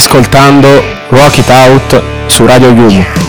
ascoltando Rock It Out su Radio Yum.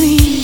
clean.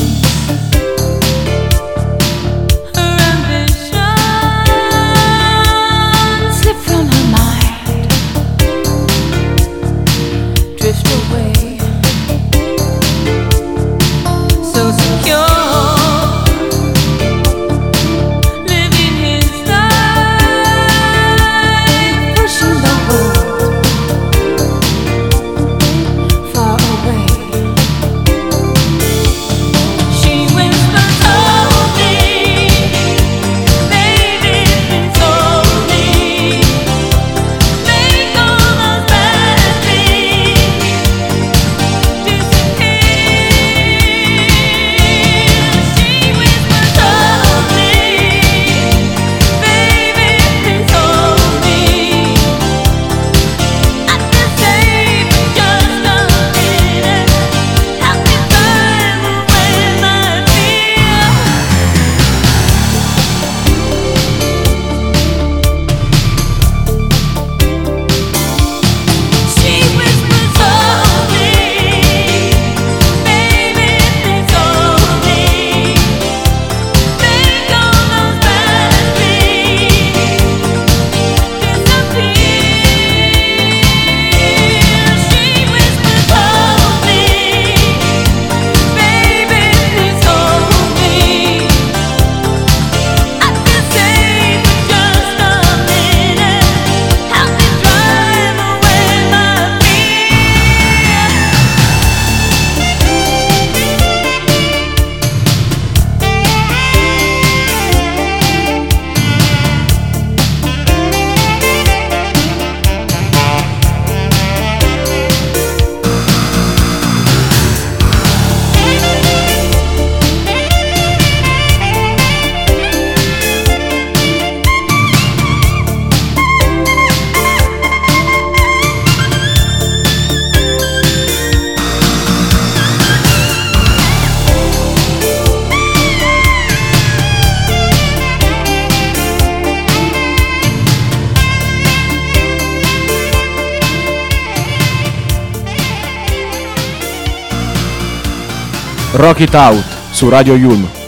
Rock It Out su Radio Yulm.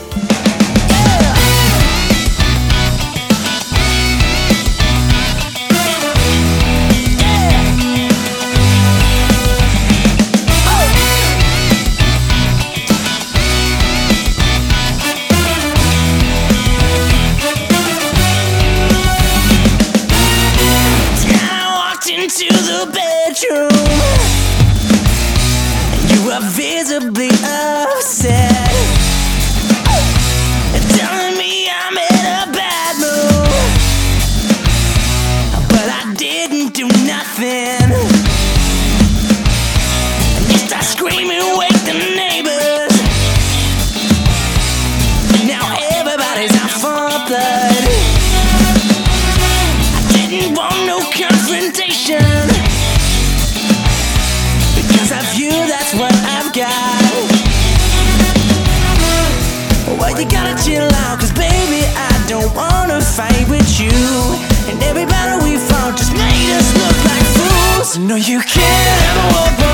You attack, doesn't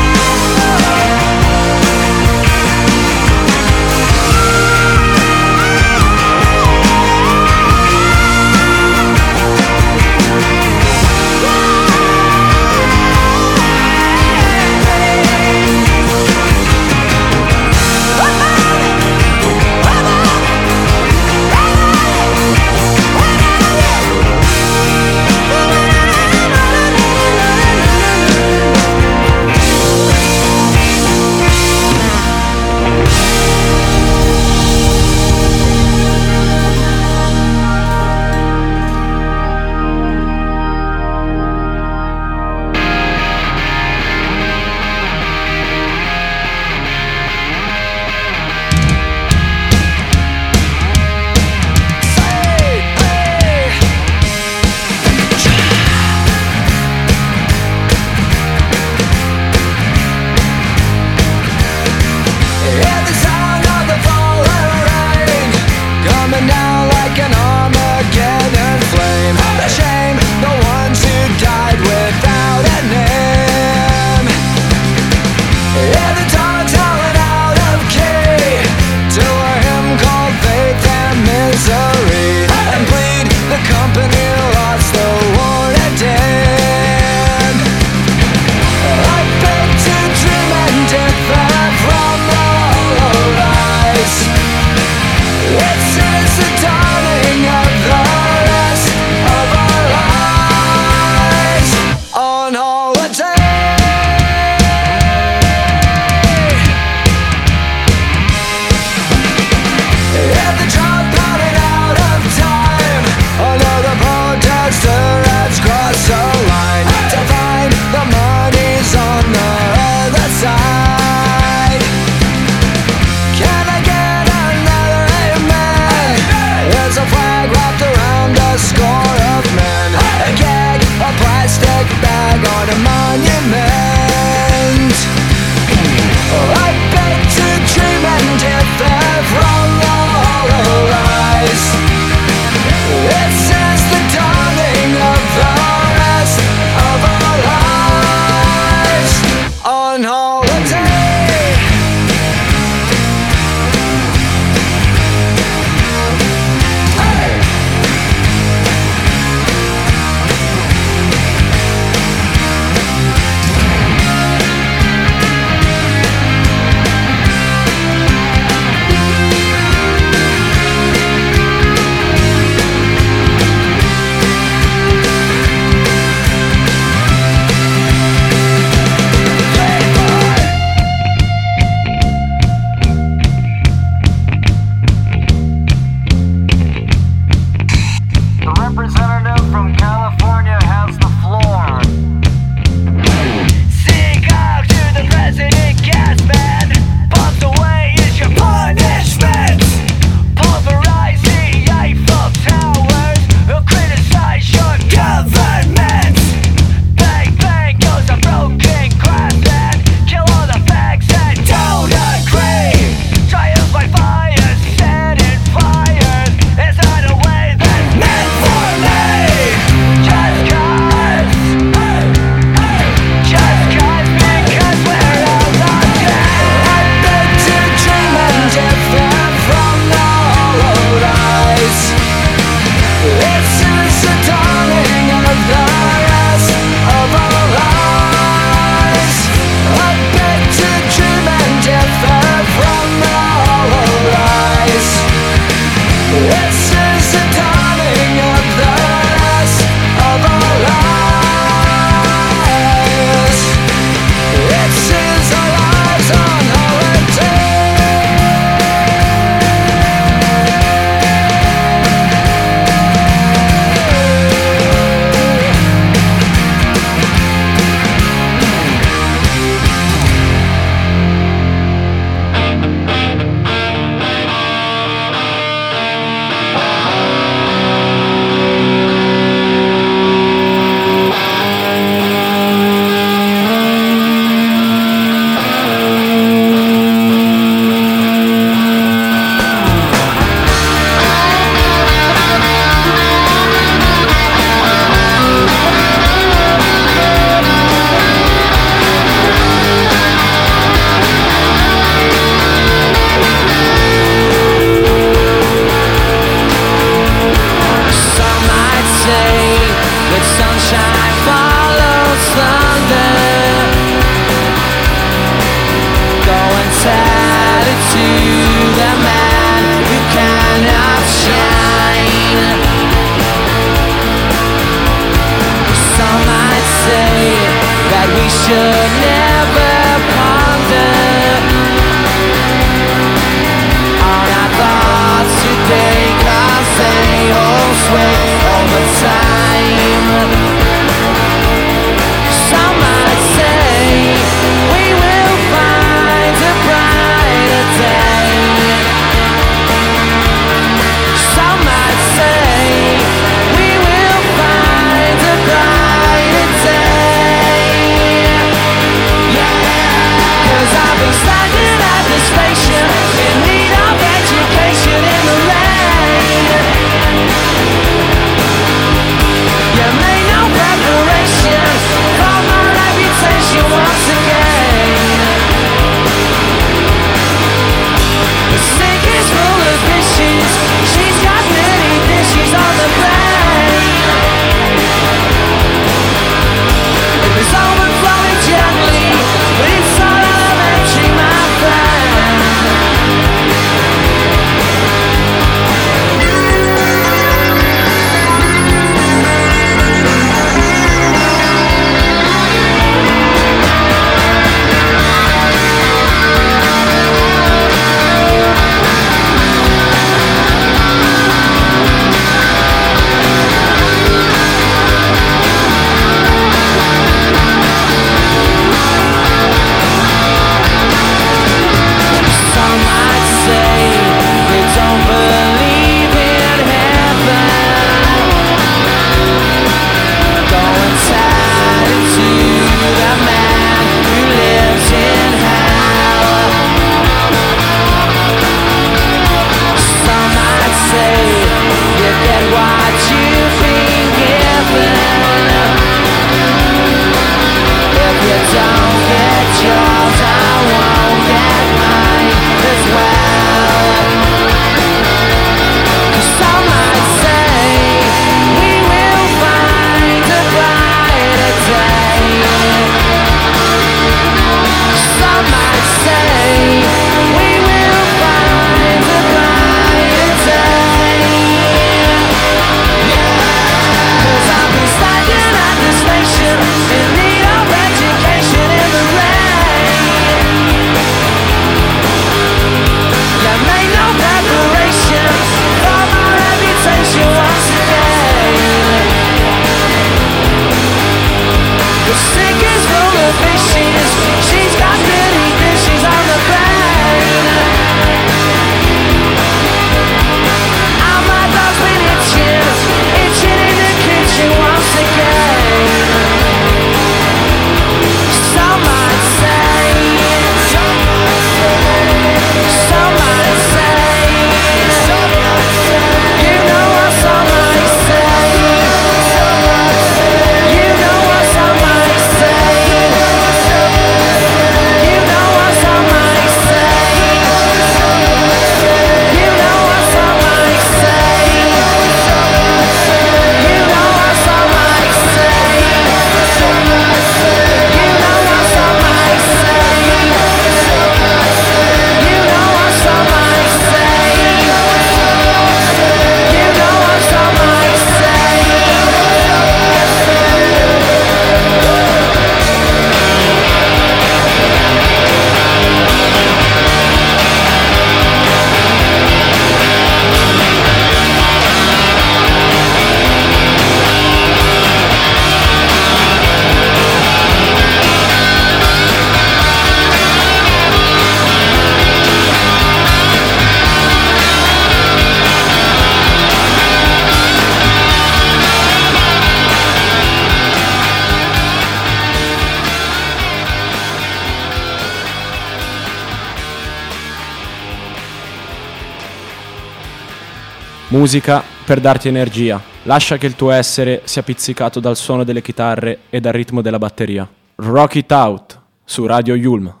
Musica per darti energia. Lascia che il tuo essere sia pizzicato dal suono delle chitarre e dal ritmo della batteria. Rock It Out su Radio Yulm.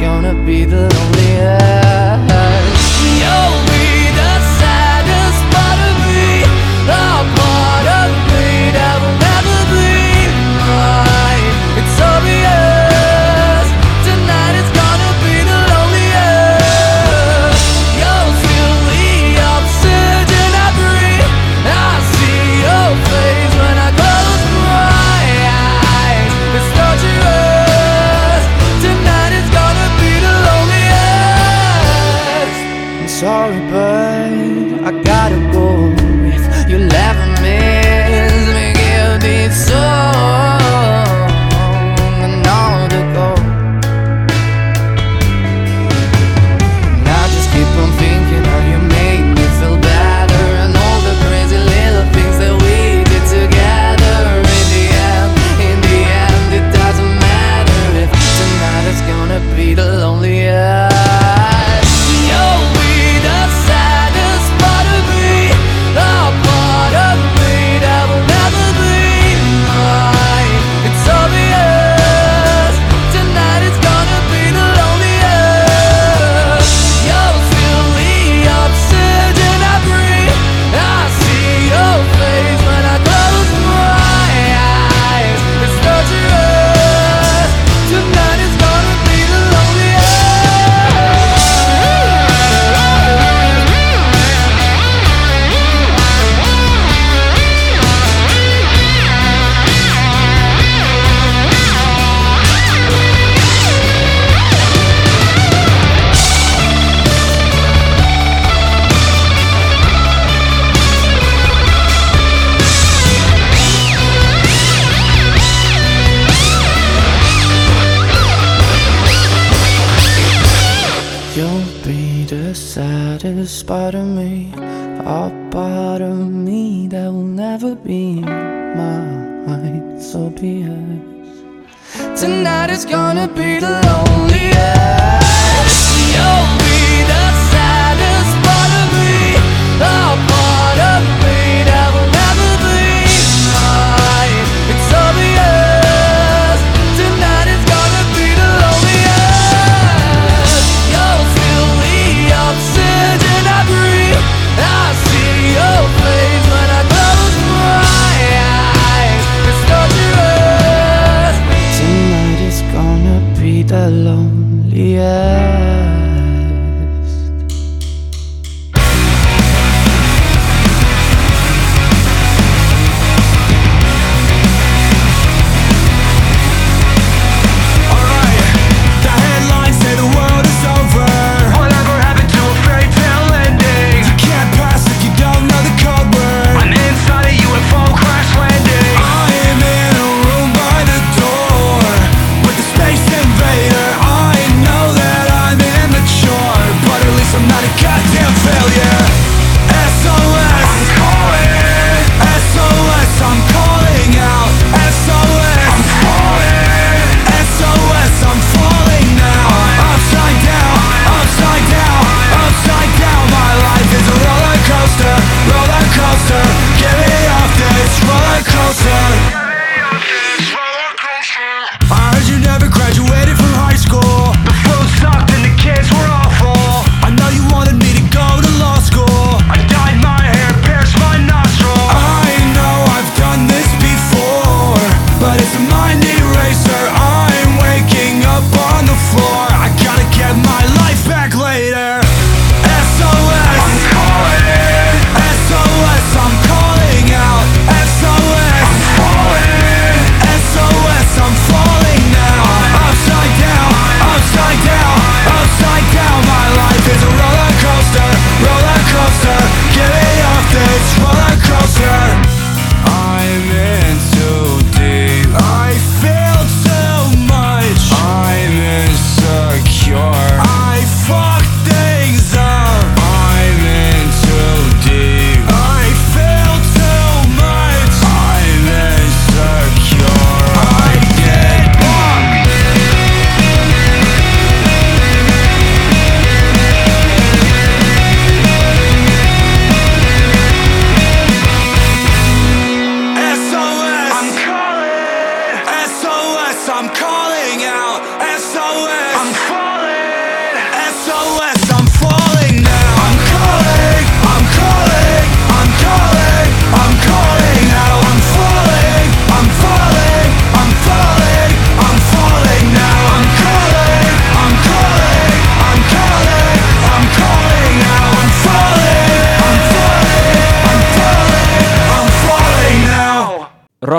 gonna be the lonely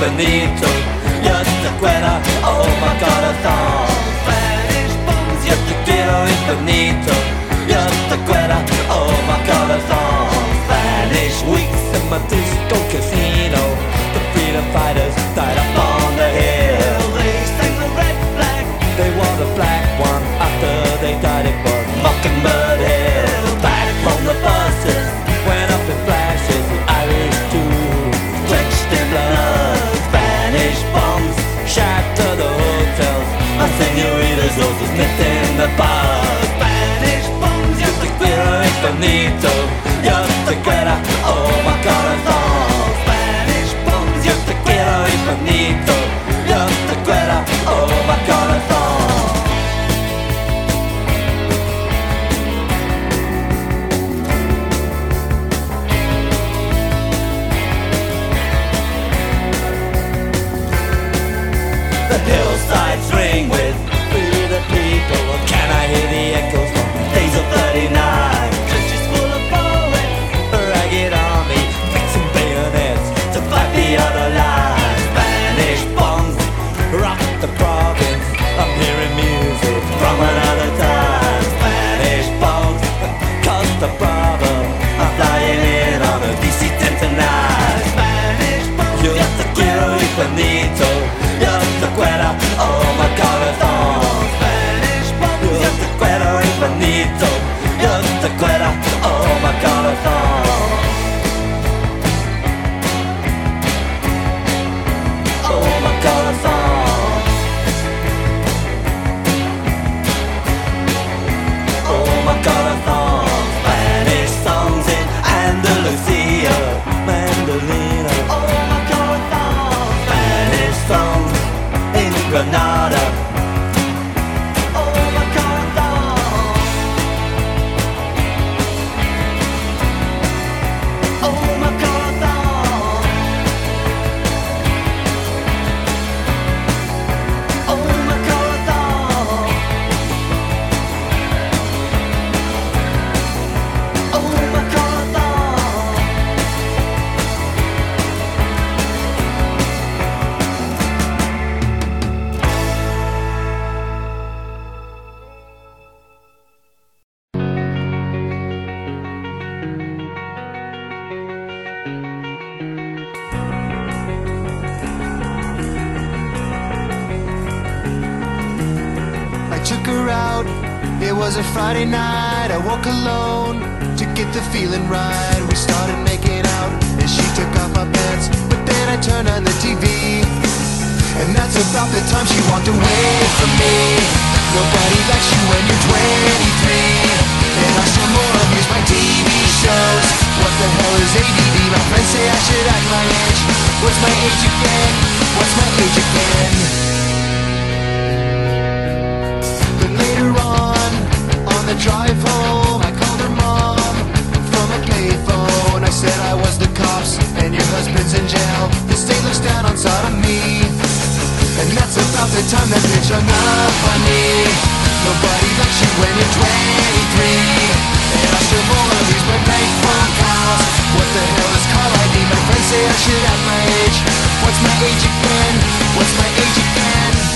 benito Just a quitter, oh my god, it's all Spanish bombs, yo te quiero infinito bonito. Woke alone to get the feeling right. We started making out, and she took off my pants. But then I turned on the TV, and that's about the time she walked away from me. Nobody likes you when you're 23, and I still more abuse my TV shows. What the hell is ADD? My friends say I should act my age. What's my age again? What's my age again? But later on, on the drive home, said I was the cops and your husband's in jail. The state looks down on sodomy. And that's about the time that bitch hung up on me. Nobody likes you when you're 23. And I still wanna lose my bank calls. What the hell is call ID? My friends say I should have my age. What's my age again? What's my age again?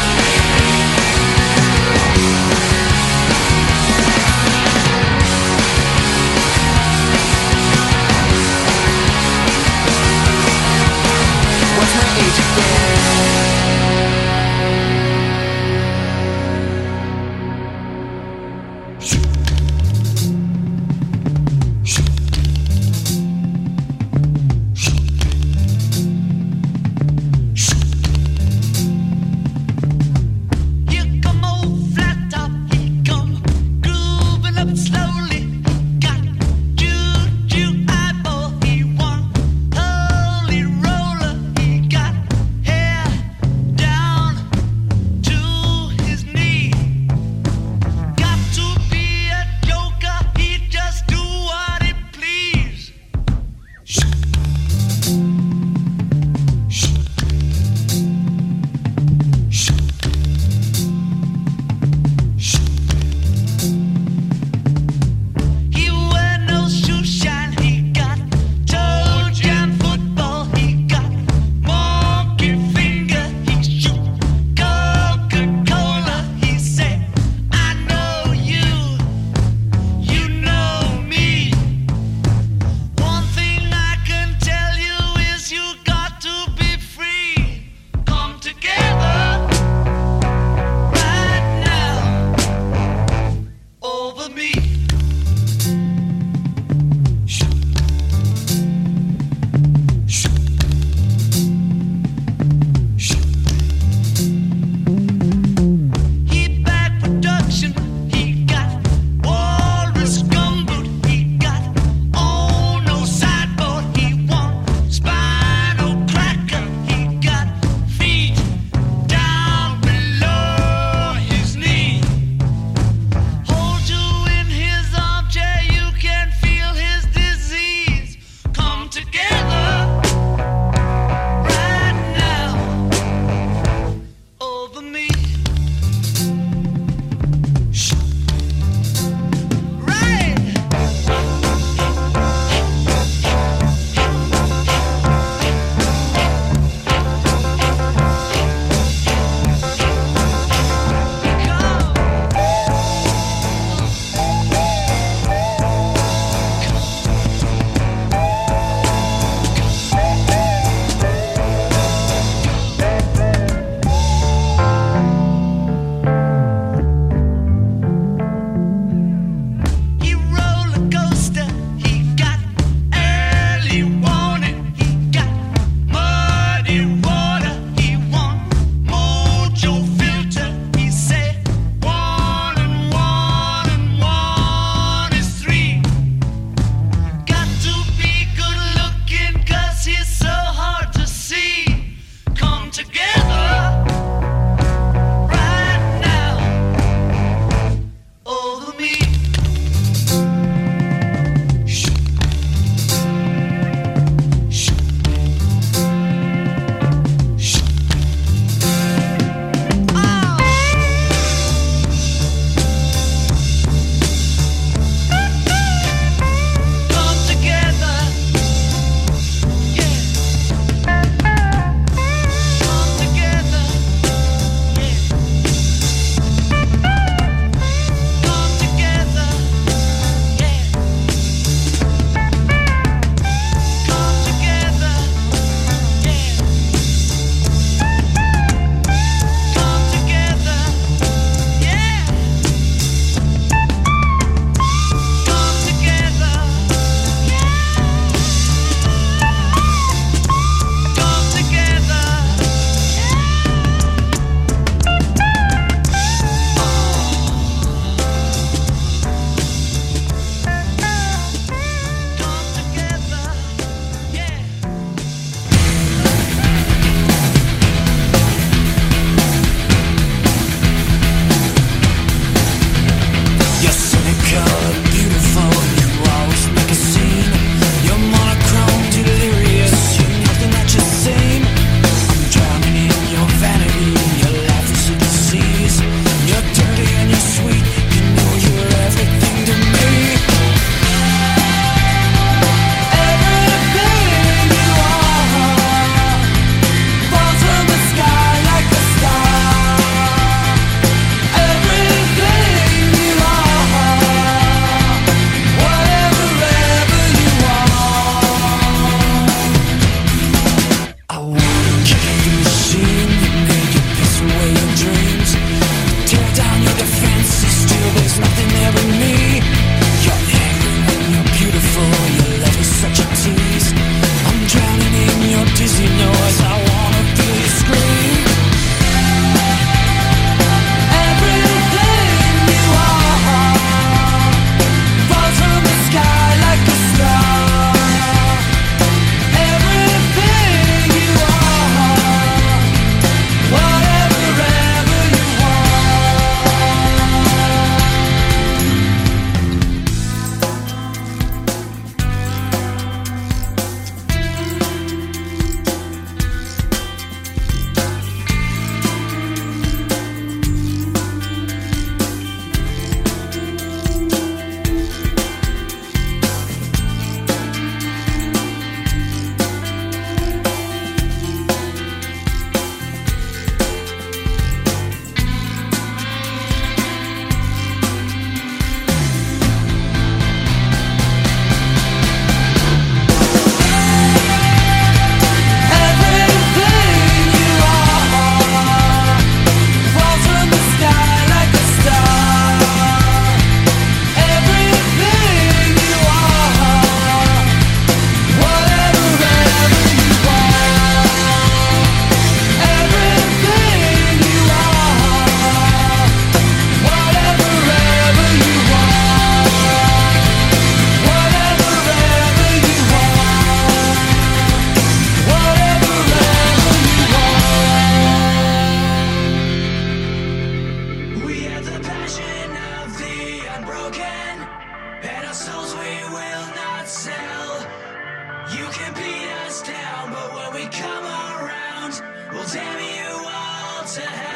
To hell.